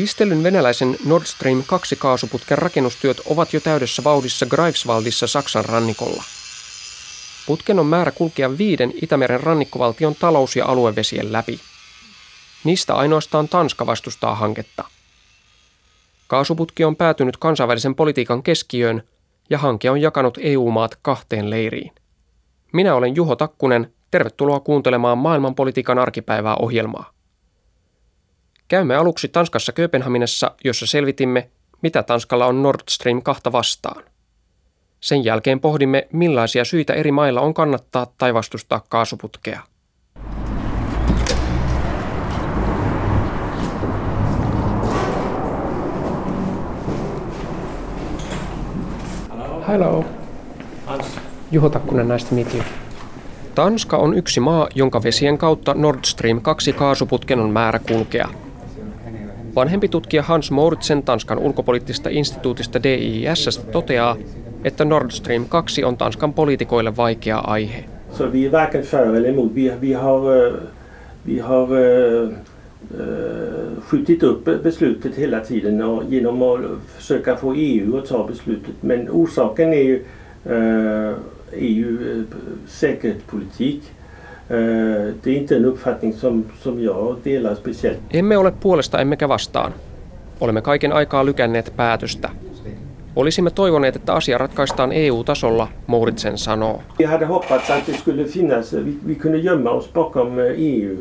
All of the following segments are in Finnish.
Kiistellyn venäläisen Nord Stream 2 kaasuputken rakennustyöt ovat jo täydessä vauhdissa Greifswaldissa Saksan rannikolla. Putken on määrä kulkea viiden Itämeren rannikkovaltion talous- ja aluevesien läpi. Niistä ainoastaan Tanska vastustaa hanketta. Kaasuputki on päätynyt kansainvälisen politiikan keskiöön ja hanke on jakanut EU-maat kahteen leiriin. Minä olen Juho Takkunen, tervetuloa kuuntelemaan maailmanpolitiikan arkipäivää ohjelmaa. Käymme aluksi Tanskassa Kööpenhaminassa, jossa selvitimme, mitä Tanskalla on Nord Stream 2 vastaan. Sen jälkeen pohdimme, millaisia syitä eri mailla on kannattaa tai vastustaa kaasuputkea. Hello. Juho Takkunen, nice to meet you. Tanska on yksi maa, jonka vesien kautta Nord Stream 2 kaasuputken on määrä kulkea. Vanhempi tutkija Hans Mouritsen Tanskan ulkopoliittisesta instituutista DIS toteaa, että Nord Stream 2 on Tanskan poliitikoille vaikea aihe. Så vi är varken för eller emot. Vi, vi har, eh, vi har uh, skjutit upp beslutet hela tiden och genom att försöka få EU att ta beslutet. Men orsaken är ju, är ju säkerhetspolitik. Det är inte en uppfattning som, som jag delar speciellt. Emme ole puolesta emmekä vastaan. Olemme kaiken aikaa lykänneet päätöstä. Olisimme toivoneet, että asia ratkaistaan EU-tasolla, Mouritsen sanoo. Vi hade hoppats att det skulle finnas, vi, vi kunde gömma oss bakom EU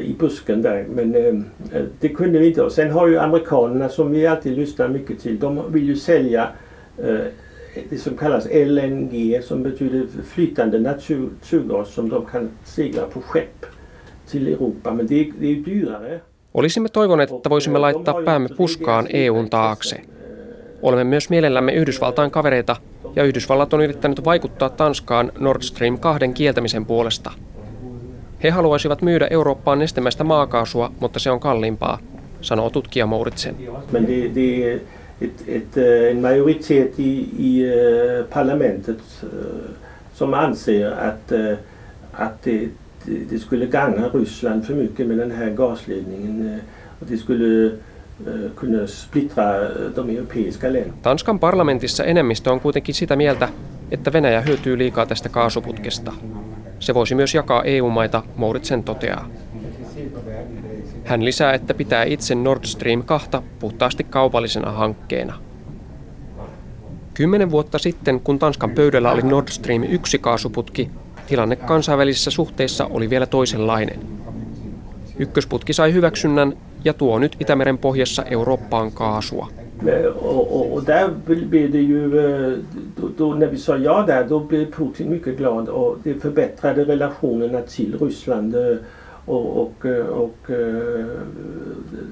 i busken där. Men det kunde vi inte. Och sen har ju amerikanerna som vi alltid lyssnar mycket till, de vill ju sälja det som kallas LNG som betyder flytande naturgas som de kan segla på skepp till Europa. Men det, det är ju dyrare. Olisimme toivoneet, että voisimme laittaa päämme puskaan EUn taakse. Olemme myös mielellämme Yhdysvaltain kavereita ja Yhdysvallat on yrittänyt vaikuttaa Tanskaan Nord Stream 2 kieltämisen puolesta. He haluaisivat myydä Eurooppaan nestemäistä maakaasua, mutta se on kalliimpaa, sanoo tutkija Mouritsen. Men det, det är ett, ett, en majoritet i, i parlamentet som anser att, att det, det skulle gagna Ryssland för mycket med den här gasledningen. Och det skulle kunna splittra de europeiska länderna. Tanskan parlamentissa enemmistö on kuitenkin sitä mieltä, että Venäjä hyötyy liikaa tästä kaasuputkesta. Se voisi myös jakaa EU-maita, Mouritsen toteaa. Hän lisää, että pitää itse Nord Stream 2 puhtaasti kaupallisena hankkeena. Kymmenen vuotta sitten, kun Tanskan pöydällä oli Nord Stream 1 kaasuputki, tilanne kansainvälisissä suhteissa oli vielä toisenlainen. Ykkösputki sai hyväksynnän ja tuo nyt Itämeren pohjassa Eurooppaan kaasua. Ja Putin relationerna till Ryssland och, och, och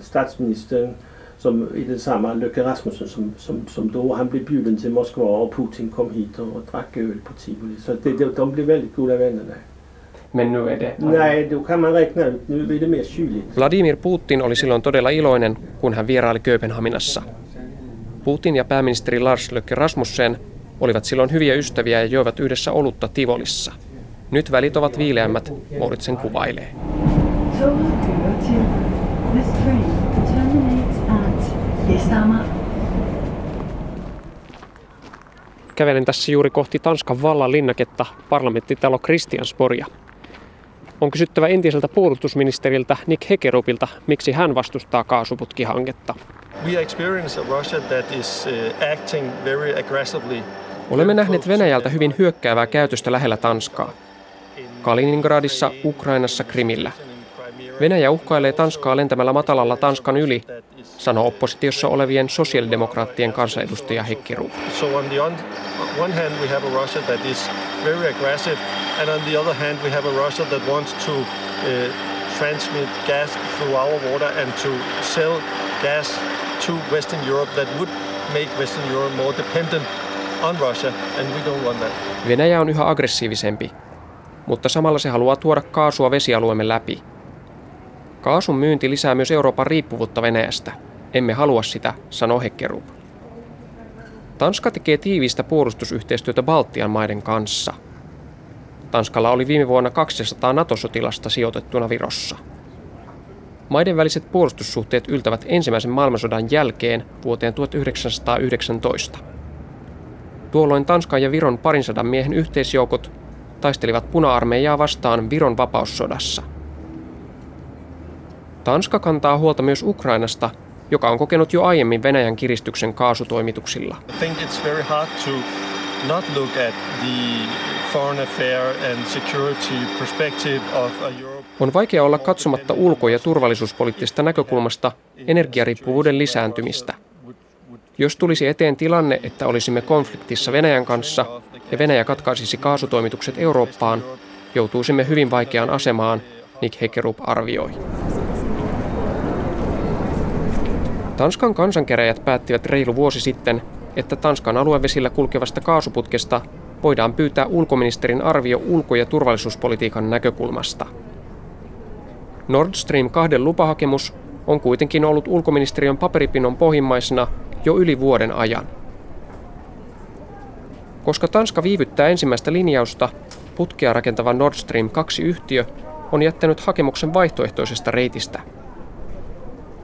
statsministern som i detsamma, Lökke Rasmussen, som, som, som då han blev bjuden till Moskva och Putin kom hit och, och drack öl på Tivoli. Så det, de, de blev väldigt goda vänner där. Men nu är det... Nej, då kan man räkna ut. Nu blir det mer kyligt. Vladimir Putin oli silloin todella iloinen, kun hän vieraili Kööpenhaminassa. Putin ja pääministeri Lars Løkke Rasmussen olivat silloin hyviä ystäviä ja joivat yhdessä olutta Tivolissa. Nyt välit ovat viileämmät, Mouritsen kuvailee. Kävelen tässä juuri kohti Tanskan vallan linnaketta parlamenttitalo Christiansborgia. On kysyttävä entiseltä puolustusministeriltä Nick Hekerupilta, miksi hän vastustaa kaasuputkihanketta. Olemme nähneet Venäjältä hyvin hyökkäävää käytöstä lähellä Tanskaa. Kaliningradissa, Ukrainassa, Krimillä. Venäjä uhkailee Tanskaa lentämällä matalalla Tanskan yli, sanoo oppositiossa olevien sosiaalidemokraattien kansanedustaja Heikki Ruup. So on the on, one hand we have a Russia that is very aggressive and on the other hand we have a Russia that wants to uh, transmit gas through our water and to sell gas to Western Europe that would make Western Europe more dependent on Russia and we don't want that. Venäjä on yhä aggressiivisempi, mutta samalla se haluaa tuoda kaasua vesialueemme läpi. Kaasun myynti lisää myös Euroopan riippuvuutta Venäjästä. Emme halua sitä, sanoo Hekkerup. Tanska tekee tiivistä puolustusyhteistyötä Baltian maiden kanssa. Tanskalla oli viime vuonna 200 NATO-sotilasta sijoitettuna Virossa. Maiden väliset puolustussuhteet yltävät ensimmäisen maailmansodan jälkeen vuoteen 1919. Tuolloin Tanskan ja Viron parinsadan miehen yhteisjoukot taistelivat puna-armeijaa vastaan Viron vapaussodassa. Tanska kantaa huolta myös Ukrainasta, joka on kokenut jo aiemmin Venäjän kiristyksen kaasutoimituksilla. On vaikea olla katsomatta ulko- ja turvallisuuspoliittisesta näkökulmasta energiariippuvuuden lisääntymistä. Jos tulisi eteen tilanne, että olisimme konfliktissa Venäjän kanssa ja Venäjä katkaisisi kaasutoimitukset Eurooppaan, joutuisimme hyvin vaikeaan asemaan, Nick Hekerup arvioi. Tanskan kansankeräjät päättivät reilu vuosi sitten, että Tanskan aluevesillä kulkevasta kaasuputkesta voidaan pyytää ulkoministerin arvio ulko- ja turvallisuuspolitiikan näkökulmasta. Nord Stream 2 lupahakemus on kuitenkin ollut ulkoministeriön paperipinon pohjimmaisena jo yli vuoden ajan. Koska Tanska viivyttää ensimmäistä linjausta, putkea rakentava Nord Stream 2-yhtiö on jättänyt hakemuksen vaihtoehtoisesta reitistä.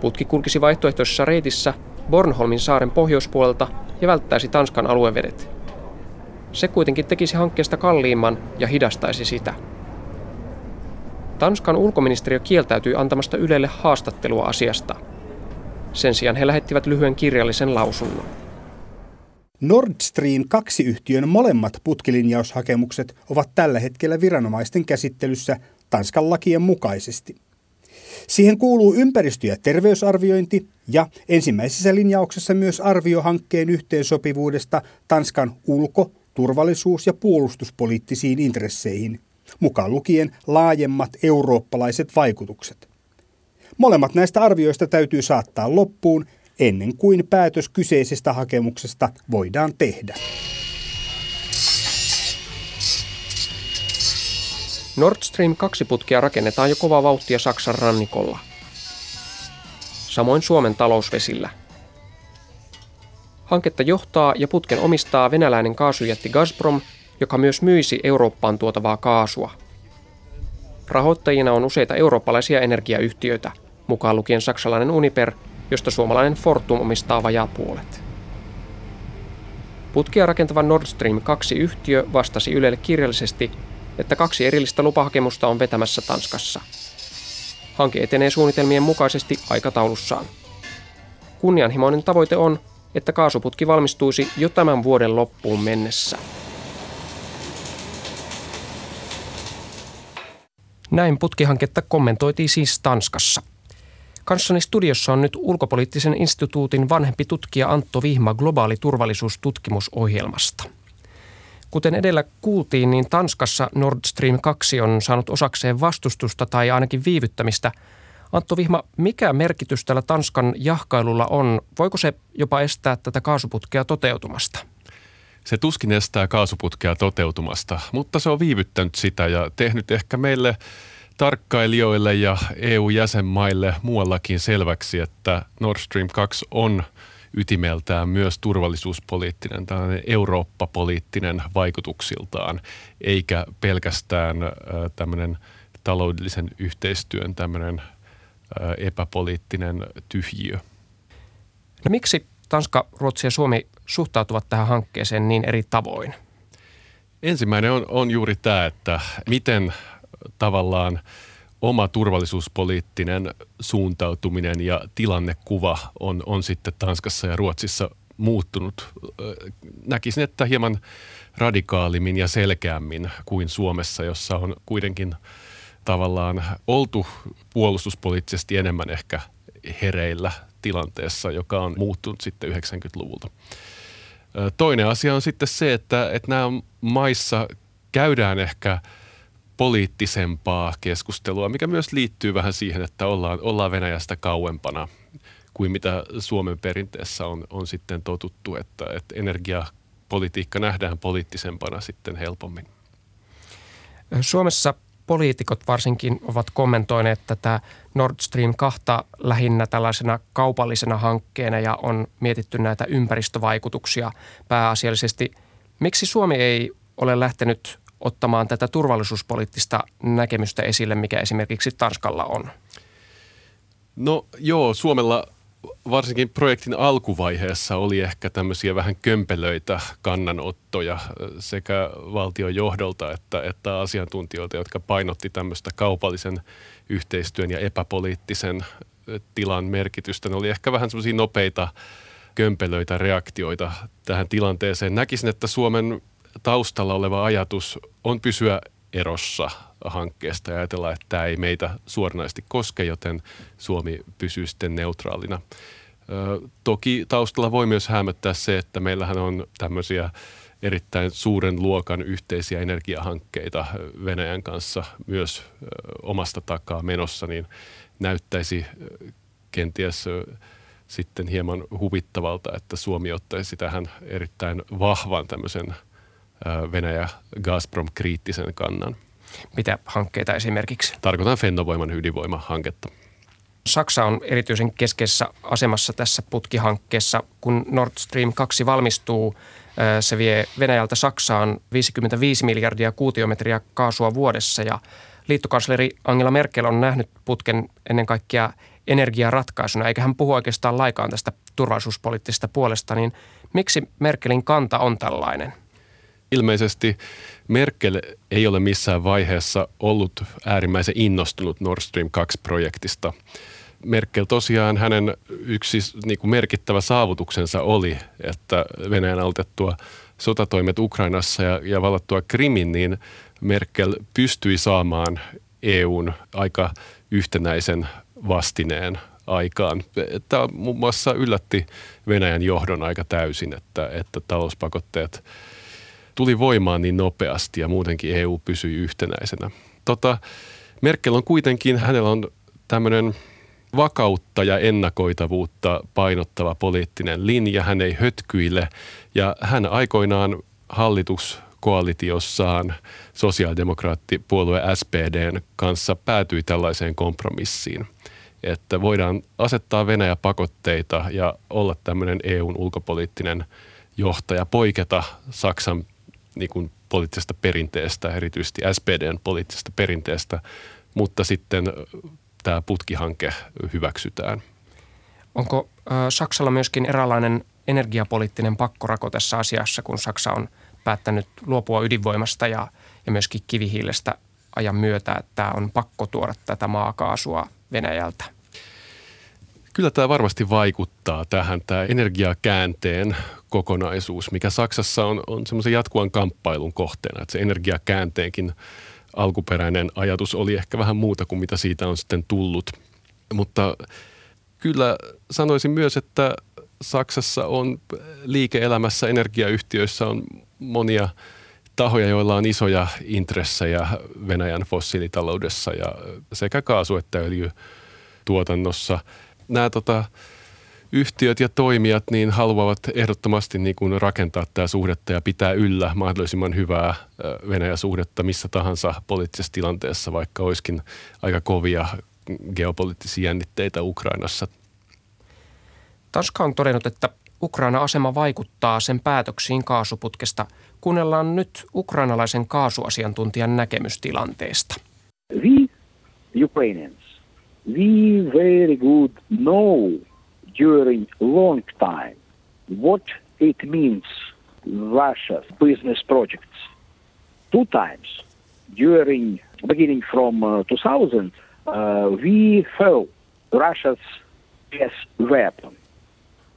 Putki kulkisi vaihtoehtoisessa reitissä Bornholmin saaren pohjoispuolelta ja välttäisi Tanskan aluevedet. Se kuitenkin tekisi hankkeesta kalliimman ja hidastaisi sitä. Tanskan ulkoministeriö kieltäytyi antamasta Ylelle haastattelua asiasta. Sen sijaan he lähettivät lyhyen kirjallisen lausunnon. Nord Stream 2-yhtiön molemmat putkilinjaushakemukset ovat tällä hetkellä viranomaisten käsittelyssä Tanskan lakien mukaisesti. Siihen kuuluu ympäristö- ja terveysarviointi ja ensimmäisessä linjauksessa myös arvio hankkeen yhteensopivuudesta Tanskan ulko-, turvallisuus- ja puolustuspoliittisiin intresseihin, mukaan lukien laajemmat eurooppalaiset vaikutukset. Molemmat näistä arvioista täytyy saattaa loppuun ennen kuin päätös kyseisestä hakemuksesta voidaan tehdä. Nord Stream 2-putkea rakennetaan jo kovaa vauhtia Saksan rannikolla. Samoin Suomen talousvesillä. Hanketta johtaa ja putken omistaa venäläinen kaasujätti Gazprom, joka myös myisi Eurooppaan tuotavaa kaasua. Rahoittajina on useita eurooppalaisia energiayhtiöitä, mukaan lukien saksalainen Uniper, josta suomalainen Fortum omistaa vajaa puolet. Putkia rakentava Nord Stream 2-yhtiö vastasi Ylelle kirjallisesti, että kaksi erillistä lupahakemusta on vetämässä Tanskassa. Hanke etenee suunnitelmien mukaisesti aikataulussaan. Kunnianhimoinen tavoite on, että kaasuputki valmistuisi jo tämän vuoden loppuun mennessä. Näin putkihanketta kommentoitiin siis Tanskassa. Kanssani studiossa on nyt ulkopoliittisen instituutin vanhempi tutkija Antto Vihma globaali turvallisuustutkimusohjelmasta. Kuten edellä kuultiin, niin Tanskassa Nord Stream 2 on saanut osakseen vastustusta tai ainakin viivyttämistä. Antto Vihma, mikä merkitys tällä Tanskan jahkailulla on? Voiko se jopa estää tätä kaasuputkea toteutumasta? Se tuskin estää kaasuputkea toteutumasta, mutta se on viivyttänyt sitä ja tehnyt ehkä meille tarkkailijoille ja EU-jäsenmaille muuallakin selväksi, että Nord Stream 2 on ytimeltään myös turvallisuuspoliittinen, tällainen Eurooppa-poliittinen vaikutuksiltaan, eikä pelkästään tämmöinen taloudellisen yhteistyön tämmöinen epäpoliittinen tyhjiö. No miksi Tanska, Ruotsi ja Suomi suhtautuvat tähän hankkeeseen niin eri tavoin? Ensimmäinen on, on juuri tämä, että miten tavallaan oma turvallisuuspoliittinen suuntautuminen ja tilannekuva on, on sitten Tanskassa ja Ruotsissa muuttunut. Näkisin, että hieman radikaalimmin ja selkeämmin kuin Suomessa, jossa on kuitenkin tavallaan oltu puolustuspoliittisesti enemmän ehkä hereillä tilanteessa, joka on muuttunut sitten 90-luvulta. Toinen asia on sitten se, että, että nämä maissa käydään ehkä – poliittisempaa keskustelua, mikä myös liittyy vähän siihen, että ollaan, ollaan Venäjästä kauempana kuin mitä Suomen perinteessä on, on sitten totuttu, että, että energiapolitiikka nähdään poliittisempana sitten helpommin. Suomessa poliitikot varsinkin ovat kommentoineet tätä Nord Stream 2 lähinnä tällaisena kaupallisena hankkeena ja on mietitty näitä ympäristövaikutuksia pääasiallisesti. Miksi Suomi ei ole lähtenyt ottamaan tätä turvallisuuspoliittista näkemystä esille, mikä esimerkiksi Tanskalla on? No joo, Suomella varsinkin projektin alkuvaiheessa oli ehkä tämmöisiä vähän kömpelöitä kannanottoja sekä valtion johdolta että, että asiantuntijoilta, jotka painotti tämmöistä kaupallisen yhteistyön ja epäpoliittisen tilan merkitystä. Ne oli ehkä vähän semmoisia nopeita kömpelöitä reaktioita tähän tilanteeseen. Näkisin, että Suomen taustalla oleva ajatus on pysyä erossa hankkeesta ja ajatella, että tämä ei meitä suoranaisesti koske, joten Suomi pysyy sitten neutraalina. Toki taustalla voi myös hämöttää se, että meillähän on tämmöisiä erittäin suuren luokan yhteisiä energiahankkeita Venäjän kanssa myös omasta takaa menossa, niin näyttäisi kenties sitten hieman huvittavalta, että Suomi ottaisi tähän erittäin vahvan tämmöisen Venäjä-Gazprom-kriittisen kannan. Mitä hankkeita esimerkiksi? Tarkoitan Fennovoiman ydinvoimahanketta. Saksa on erityisen keskeisessä asemassa tässä putkihankkeessa. Kun Nord Stream 2 valmistuu, se vie Venäjältä Saksaan 55 miljardia kuutiometriä kaasua vuodessa ja liittokansleri Angela Merkel on nähnyt putken ennen kaikkea energiaratkaisuna, eikä hän puhu oikeastaan laikaan tästä turvallisuuspoliittisesta puolesta, niin miksi Merkelin kanta on tällainen? Ilmeisesti Merkel ei ole missään vaiheessa ollut äärimmäisen innostunut Nord Stream 2-projektista. Merkel tosiaan hänen yksi niin kuin merkittävä saavutuksensa oli, että Venäjän altettua sotatoimet Ukrainassa ja, ja vallattua Krimin, niin Merkel pystyi saamaan EUn aika yhtenäisen vastineen aikaan. Tämä muun muassa yllätti Venäjän johdon aika täysin, että, että talouspakotteet tuli voimaan niin nopeasti ja muutenkin EU pysyi yhtenäisenä. Tota, Merkel on kuitenkin, hänellä on tämmöinen vakautta ja ennakoitavuutta painottava poliittinen linja. Hän ei hötkyile ja hän aikoinaan hallituskoalitiossaan sosiaalidemokraattipuolue SPDn kanssa päätyi tällaiseen kompromissiin, että voidaan asettaa Venäjä pakotteita ja olla tämmöinen EUn ulkopoliittinen johtaja, poiketa Saksan niin kuin poliittisesta perinteestä, erityisesti SPDn poliittisesta perinteestä, mutta sitten tämä putkihanke hyväksytään. Onko Saksalla myöskin eräänlainen energiapoliittinen pakkorako tässä asiassa, kun Saksa on päättänyt luopua ydinvoimasta ja, ja myöskin kivihiilestä ajan myötä, että on pakko tuoda tätä maakaasua Venäjältä? Kyllä tämä varmasti vaikuttaa tähän, tämä energiakäänteen kokonaisuus, mikä Saksassa on, on semmoisen jatkuvan kamppailun kohteena, että se energiakäänteenkin alkuperäinen ajatus oli ehkä vähän muuta kuin mitä siitä on sitten tullut. Mutta kyllä sanoisin myös, että Saksassa on liike-elämässä, energiayhtiöissä on monia tahoja, joilla on isoja intressejä Venäjän fossiilitaloudessa ja sekä kaasu- että öljytuotannossa. Nämä tota, yhtiöt ja toimijat niin haluavat ehdottomasti niin kuin rakentaa tämä suhdetta ja pitää yllä mahdollisimman hyvää Venäjä-suhdetta missä tahansa poliittisessa tilanteessa, vaikka olisikin aika kovia geopoliittisia jännitteitä Ukrainassa. Tanska on todennut, että Ukraina-asema vaikuttaa sen päätöksiin kaasuputkesta. Kuunnellaan nyt ukrainalaisen kaasuasiantuntijan näkemystilanteesta. We Ukrainians, we very good know during long time what it means Russia's business projects. Two times during beginning from uh, 2000, uh, we felt Russia's gas weapon.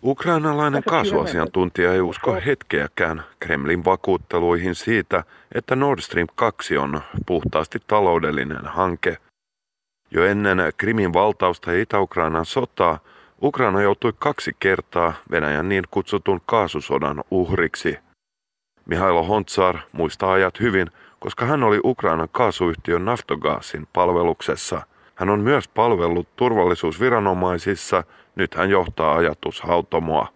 Ukrainalainen kaasuasiantuntija ei usko hetkeäkään Kremlin vakuutteluihin siitä, että Nord Stream 2 on puhtaasti taloudellinen hanke. Jo ennen Krimin valtausta ja Itä-Ukrainan sotaa – Ukraina joutui kaksi kertaa Venäjän niin kutsutun kaasusodan uhriksi. Mihailo Hontsar muistaa ajat hyvin, koska hän oli Ukrainan kaasuyhtiön Naftogaasin palveluksessa. Hän on myös palvellut turvallisuusviranomaisissa, nyt hän johtaa ajatushautomoa.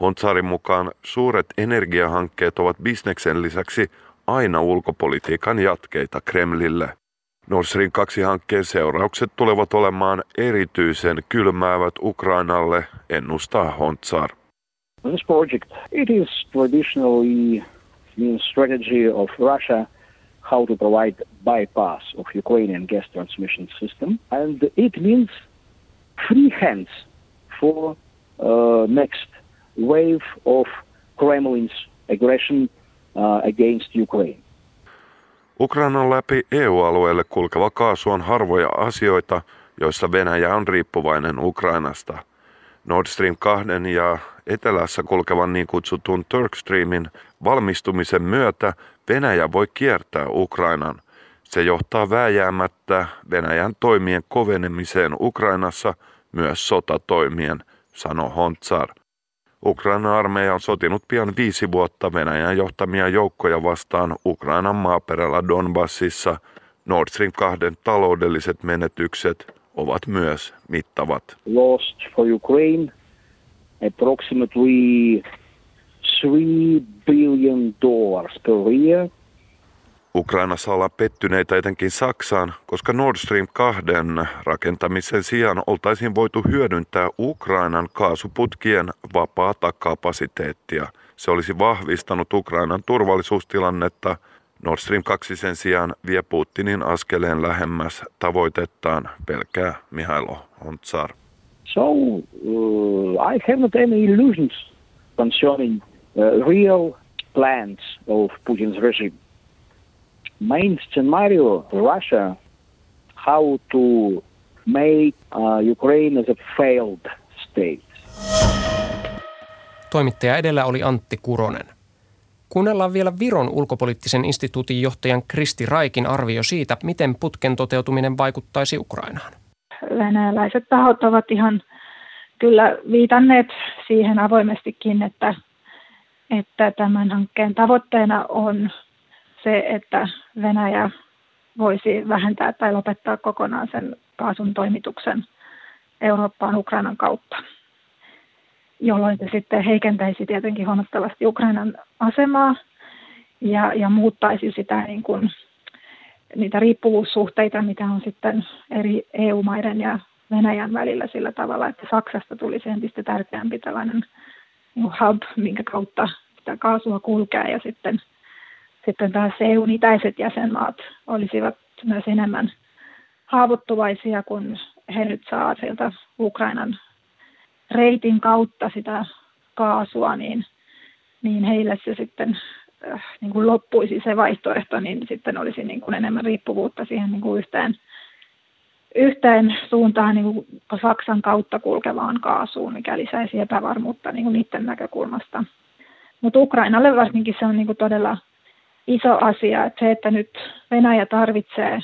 Hontsarin mukaan suuret energiahankkeet ovat bisneksen lisäksi aina ulkopolitiikan jatkeita Kremlille. Nord Stream 2-hankkeen seuraukset tulevat olemaan erityisen kylmäävät Ukrainalle, ennustaa Hontsar. This project, it is traditionally the strategy of Russia how to provide bypass of Ukrainian gas transmission system. And it means free hands for uh, next wave of Kremlin's aggression uh, against Ukraine. Ukrainan läpi EU-alueelle kulkeva kaasu on harvoja asioita, joissa Venäjä on riippuvainen Ukrainasta. Nord Stream 2 ja etelässä kulkevan niin kutsutun Turkstreamin valmistumisen myötä Venäjä voi kiertää Ukrainan. Se johtaa vääjäämättä Venäjän toimien kovenemiseen Ukrainassa, myös sotatoimien, sanoi Hontsar. Ukrainan armeija on sotinut pian viisi vuotta Venäjän johtamia joukkoja vastaan Ukrainan maaperällä Donbassissa. Nord Stream 2 taloudelliset menetykset ovat myös mittavat. Lost for Ukraine approximately 3 billion dollars per year – Ukrainassa ollaan pettyneitä etenkin Saksaan, koska Nord Stream 2 rakentamisen sijaan oltaisiin voitu hyödyntää Ukrainan kaasuputkien vapaata kapasiteettia. Se olisi vahvistanut Ukrainan turvallisuustilannetta. Nord Stream 2 sen sijaan vie Putinin askeleen lähemmäs tavoitettaan, pelkää Mihailo Hontsar. So uh, I have not any illusions concerning uh, real plans of Putin's regime main scenario Russia how to make uh, Ukraine as a failed state. Toimittaja edellä oli Antti Kuronen. Kuunnellaan vielä Viron ulkopoliittisen instituutin johtajan Kristi Raikin arvio siitä, miten putken toteutuminen vaikuttaisi Ukrainaan. Venäläiset tahot ovat ihan kyllä viitanneet siihen avoimestikin, että, että tämän hankkeen tavoitteena on se, että Venäjä voisi vähentää tai lopettaa kokonaan sen kaasun toimituksen Eurooppaan Ukrainan kautta, jolloin se sitten heikentäisi tietenkin huomattavasti Ukrainan asemaa ja, ja muuttaisi sitä niin kuin, niitä riippuvuussuhteita, mitä on sitten eri EU-maiden ja Venäjän välillä sillä tavalla, että Saksasta tulisi entistä tärkeämpi tällainen niin hub, minkä kautta sitä kaasua kulkee ja sitten – sitten taas EUn itäiset jäsenmaat olisivat myös enemmän haavoittuvaisia, kun he nyt saa sieltä Ukrainan reitin kautta sitä kaasua, niin, niin heille se sitten äh, niin kuin loppuisi se vaihtoehto, niin sitten olisi niin kuin enemmän riippuvuutta siihen niin kuin yhteen, yhteen suuntaan niin kuin Saksan kautta kulkevaan kaasuun, mikä lisäisi epävarmuutta niin kuin niiden näkökulmasta. Mutta Ukrainalle varsinkin se on niin kuin todella iso asia, että se, että nyt Venäjä tarvitsee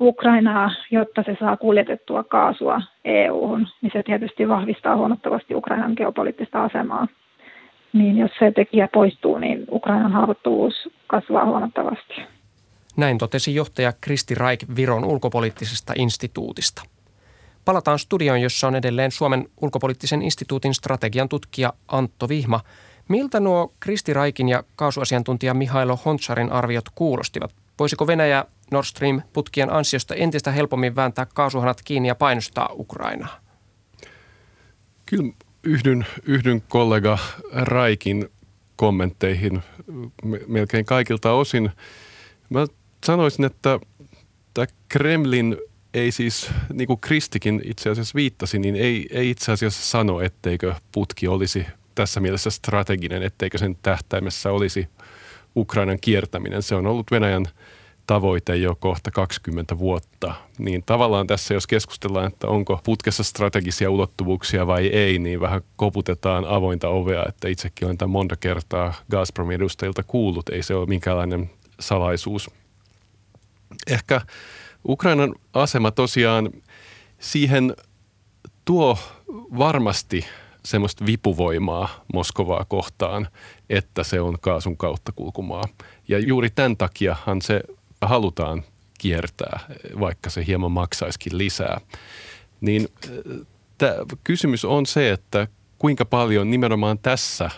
Ukrainaa, jotta se saa kuljetettua kaasua EU-hun, niin se tietysti vahvistaa huomattavasti Ukrainan geopoliittista asemaa. Niin jos se tekijä poistuu, niin Ukrainan haavoittuvuus kasvaa huomattavasti. Näin totesi johtaja Kristi Raik Viron ulkopoliittisesta instituutista. Palataan studioon, jossa on edelleen Suomen ulkopoliittisen instituutin strategian tutkija Antto Vihma – Miltä nuo Kristi Raikin ja kaasuasiantuntija Mihailo Hontsarin arviot kuulostivat? Voisiko Venäjä Nord Stream-putkien ansiosta entistä helpommin vääntää kaasuhanat kiinni ja painostaa Ukrainaa? Kyllä yhdyn, yhdyn kollega Raikin kommentteihin melkein kaikilta osin. Mä sanoisin, että tämä Kremlin ei siis, niin kuin Kristikin itse asiassa viittasi, niin ei, ei itse asiassa sano, etteikö putki olisi tässä mielessä strateginen, etteikö sen tähtäimessä olisi Ukrainan kiertäminen. Se on ollut Venäjän tavoite jo kohta 20 vuotta. Niin tavallaan tässä, jos keskustellaan, että onko putkessa strategisia ulottuvuuksia vai ei, niin vähän koputetaan avointa ovea, että itsekin olen tämän monta kertaa Gazpromin edustajilta kuullut. Ei se ole minkäänlainen salaisuus. Ehkä Ukrainan asema tosiaan siihen tuo varmasti – semmoista vipuvoimaa Moskovaa kohtaan, että se on kaasun kautta kulkumaa. Ja juuri tämän takiahan se halutaan kiertää, vaikka se hieman maksaisikin lisää. Niin tämä kysymys on se, että kuinka paljon nimenomaan tässä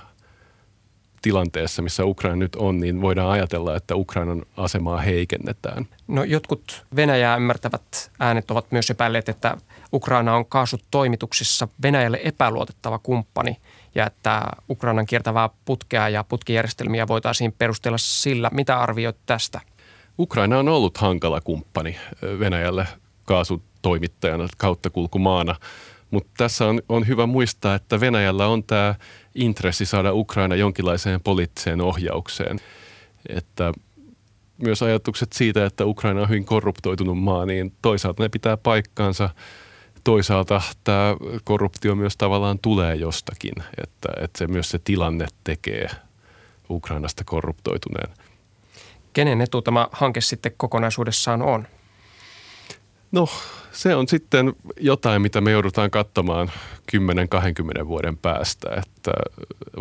tilanteessa, missä Ukraina nyt on, niin voidaan ajatella, että Ukrainan asemaa heikennetään. No jotkut Venäjää ymmärtävät äänet ovat myös epäilleet, että Ukraina on kaasutoimituksissa Venäjälle epäluotettava kumppani ja että Ukrainan kiertävää putkea ja putkijärjestelmiä voitaisiin perustella sillä. Mitä arvioit tästä? Ukraina on ollut hankala kumppani Venäjälle kaasutoimittajana, kauttakulkumaana. Mutta tässä on, on hyvä muistaa, että Venäjällä on tämä intressi saada Ukraina jonkinlaiseen poliittiseen ohjaukseen. Että myös ajatukset siitä, että Ukraina on hyvin korruptoitunut maa, niin toisaalta ne pitää paikkaansa. Toisaalta tämä korruptio myös tavallaan tulee jostakin, että, että se myös se tilanne tekee Ukrainasta korruptoituneen. Kenen etu tämä hanke sitten kokonaisuudessaan on? No se on sitten jotain, mitä me joudutaan katsomaan 10-20 vuoden päästä. Että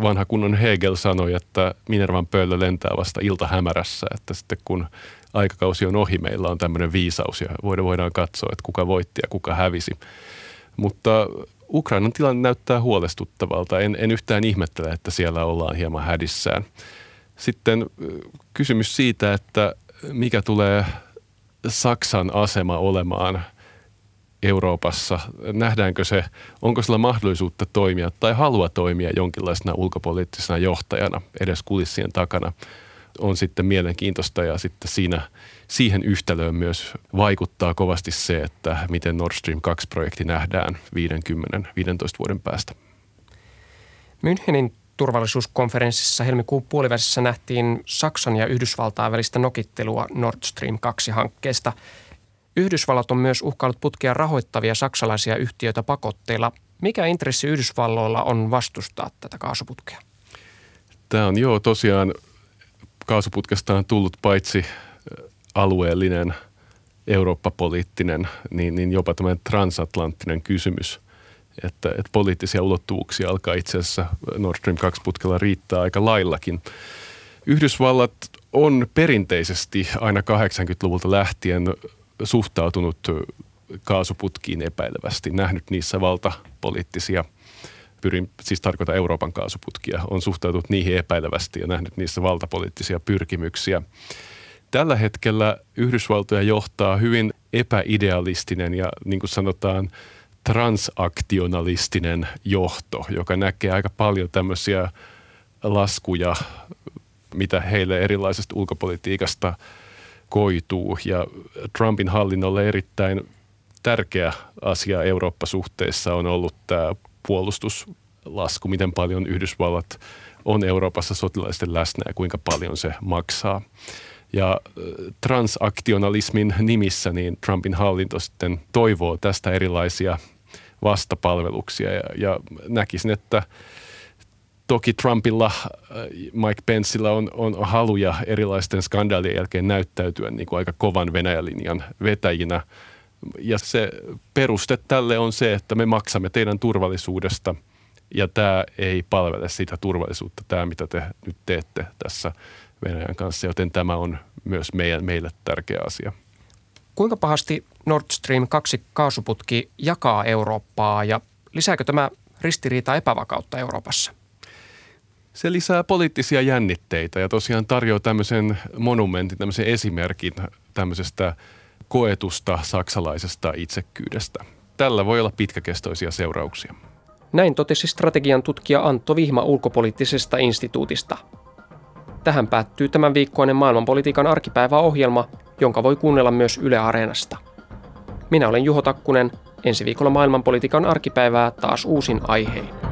vanha kunnon Hegel sanoi, että Minervan pöllö lentää vasta iltahämärässä, että sitten kun aikakausi on ohi, meillä on tämmöinen viisaus ja voidaan katsoa, että kuka voitti ja kuka hävisi. Mutta Ukrainan tilanne näyttää huolestuttavalta. En, en yhtään ihmettele, että siellä ollaan hieman hädissään. Sitten kysymys siitä, että mikä tulee Saksan asema olemaan Euroopassa? Nähdäänkö se, onko sillä mahdollisuutta toimia tai halua toimia jonkinlaisena ulkopoliittisena johtajana edes kulissien takana? On sitten mielenkiintoista ja sitten siinä, siihen yhtälöön myös vaikuttaa kovasti se, että miten Nord Stream 2-projekti nähdään 50-15 vuoden päästä. Münchenin turvallisuuskonferenssissa helmikuun puolivälissä nähtiin Saksan ja Yhdysvaltain välistä nokittelua Nord Stream 2-hankkeesta. Yhdysvallat on myös uhkaillut putkea rahoittavia saksalaisia yhtiöitä pakotteilla. Mikä intressi Yhdysvalloilla on vastustaa tätä kaasuputkea? Tämä on joo tosiaan kaasuputkesta on tullut paitsi alueellinen, Eurooppa-poliittinen, niin, niin jopa tämmöinen transatlanttinen kysymys – että, että poliittisia ulottuvuuksia alkaa itse asiassa Nord Stream 2-putkella riittää aika laillakin. Yhdysvallat on perinteisesti aina 80-luvulta lähtien suhtautunut kaasuputkiin epäilevästi, nähnyt niissä valtapoliittisia pyrin, siis tarkoitan Euroopan kaasuputkia, on suhtautunut niihin epäilevästi ja nähnyt niissä valtapoliittisia pyrkimyksiä. Tällä hetkellä Yhdysvaltoja johtaa hyvin epäidealistinen ja niin kuin sanotaan – transaktionalistinen johto, joka näkee aika paljon tämmöisiä laskuja, mitä heille erilaisesta ulkopolitiikasta koituu. Ja Trumpin hallinnolle erittäin tärkeä asia Eurooppa-suhteessa on ollut tämä puolustuslasku, miten paljon Yhdysvallat on Euroopassa sotilaisten läsnä ja kuinka paljon se maksaa. Ja transaktionalismin nimissä niin Trumpin hallinto sitten toivoo tästä erilaisia vastapalveluksia ja, ja näkisin, että toki Trumpilla, äh, Mike Penceillä on, on haluja erilaisten skandaalien jälkeen näyttäytyä niin kuin aika kovan Venäjälinjan vetäjinä. Ja se peruste tälle on se, että me maksamme teidän turvallisuudesta ja tämä ei palvele sitä turvallisuutta, tämä mitä te nyt teette tässä Venäjän kanssa, joten tämä on myös meidän, meille tärkeä asia. Kuinka pahasti Nord Stream 2 kaasuputki jakaa Eurooppaa ja lisääkö tämä ristiriita epävakautta Euroopassa? Se lisää poliittisia jännitteitä ja tosiaan tarjoaa tämmöisen monumentin, tämmöisen esimerkin tämmöisestä koetusta saksalaisesta itsekkyydestä. Tällä voi olla pitkäkestoisia seurauksia. Näin totesi strategian tutkija Antto Vihma ulkopoliittisesta instituutista. Tähän päättyy tämän viikkoinen maailmanpolitiikan arkipäiväohjelma, jonka voi kuunnella myös Yle Areenasta. Minä olen Juho Takkunen. Ensi viikolla maailmanpolitiikan arkipäivää taas uusin aihein.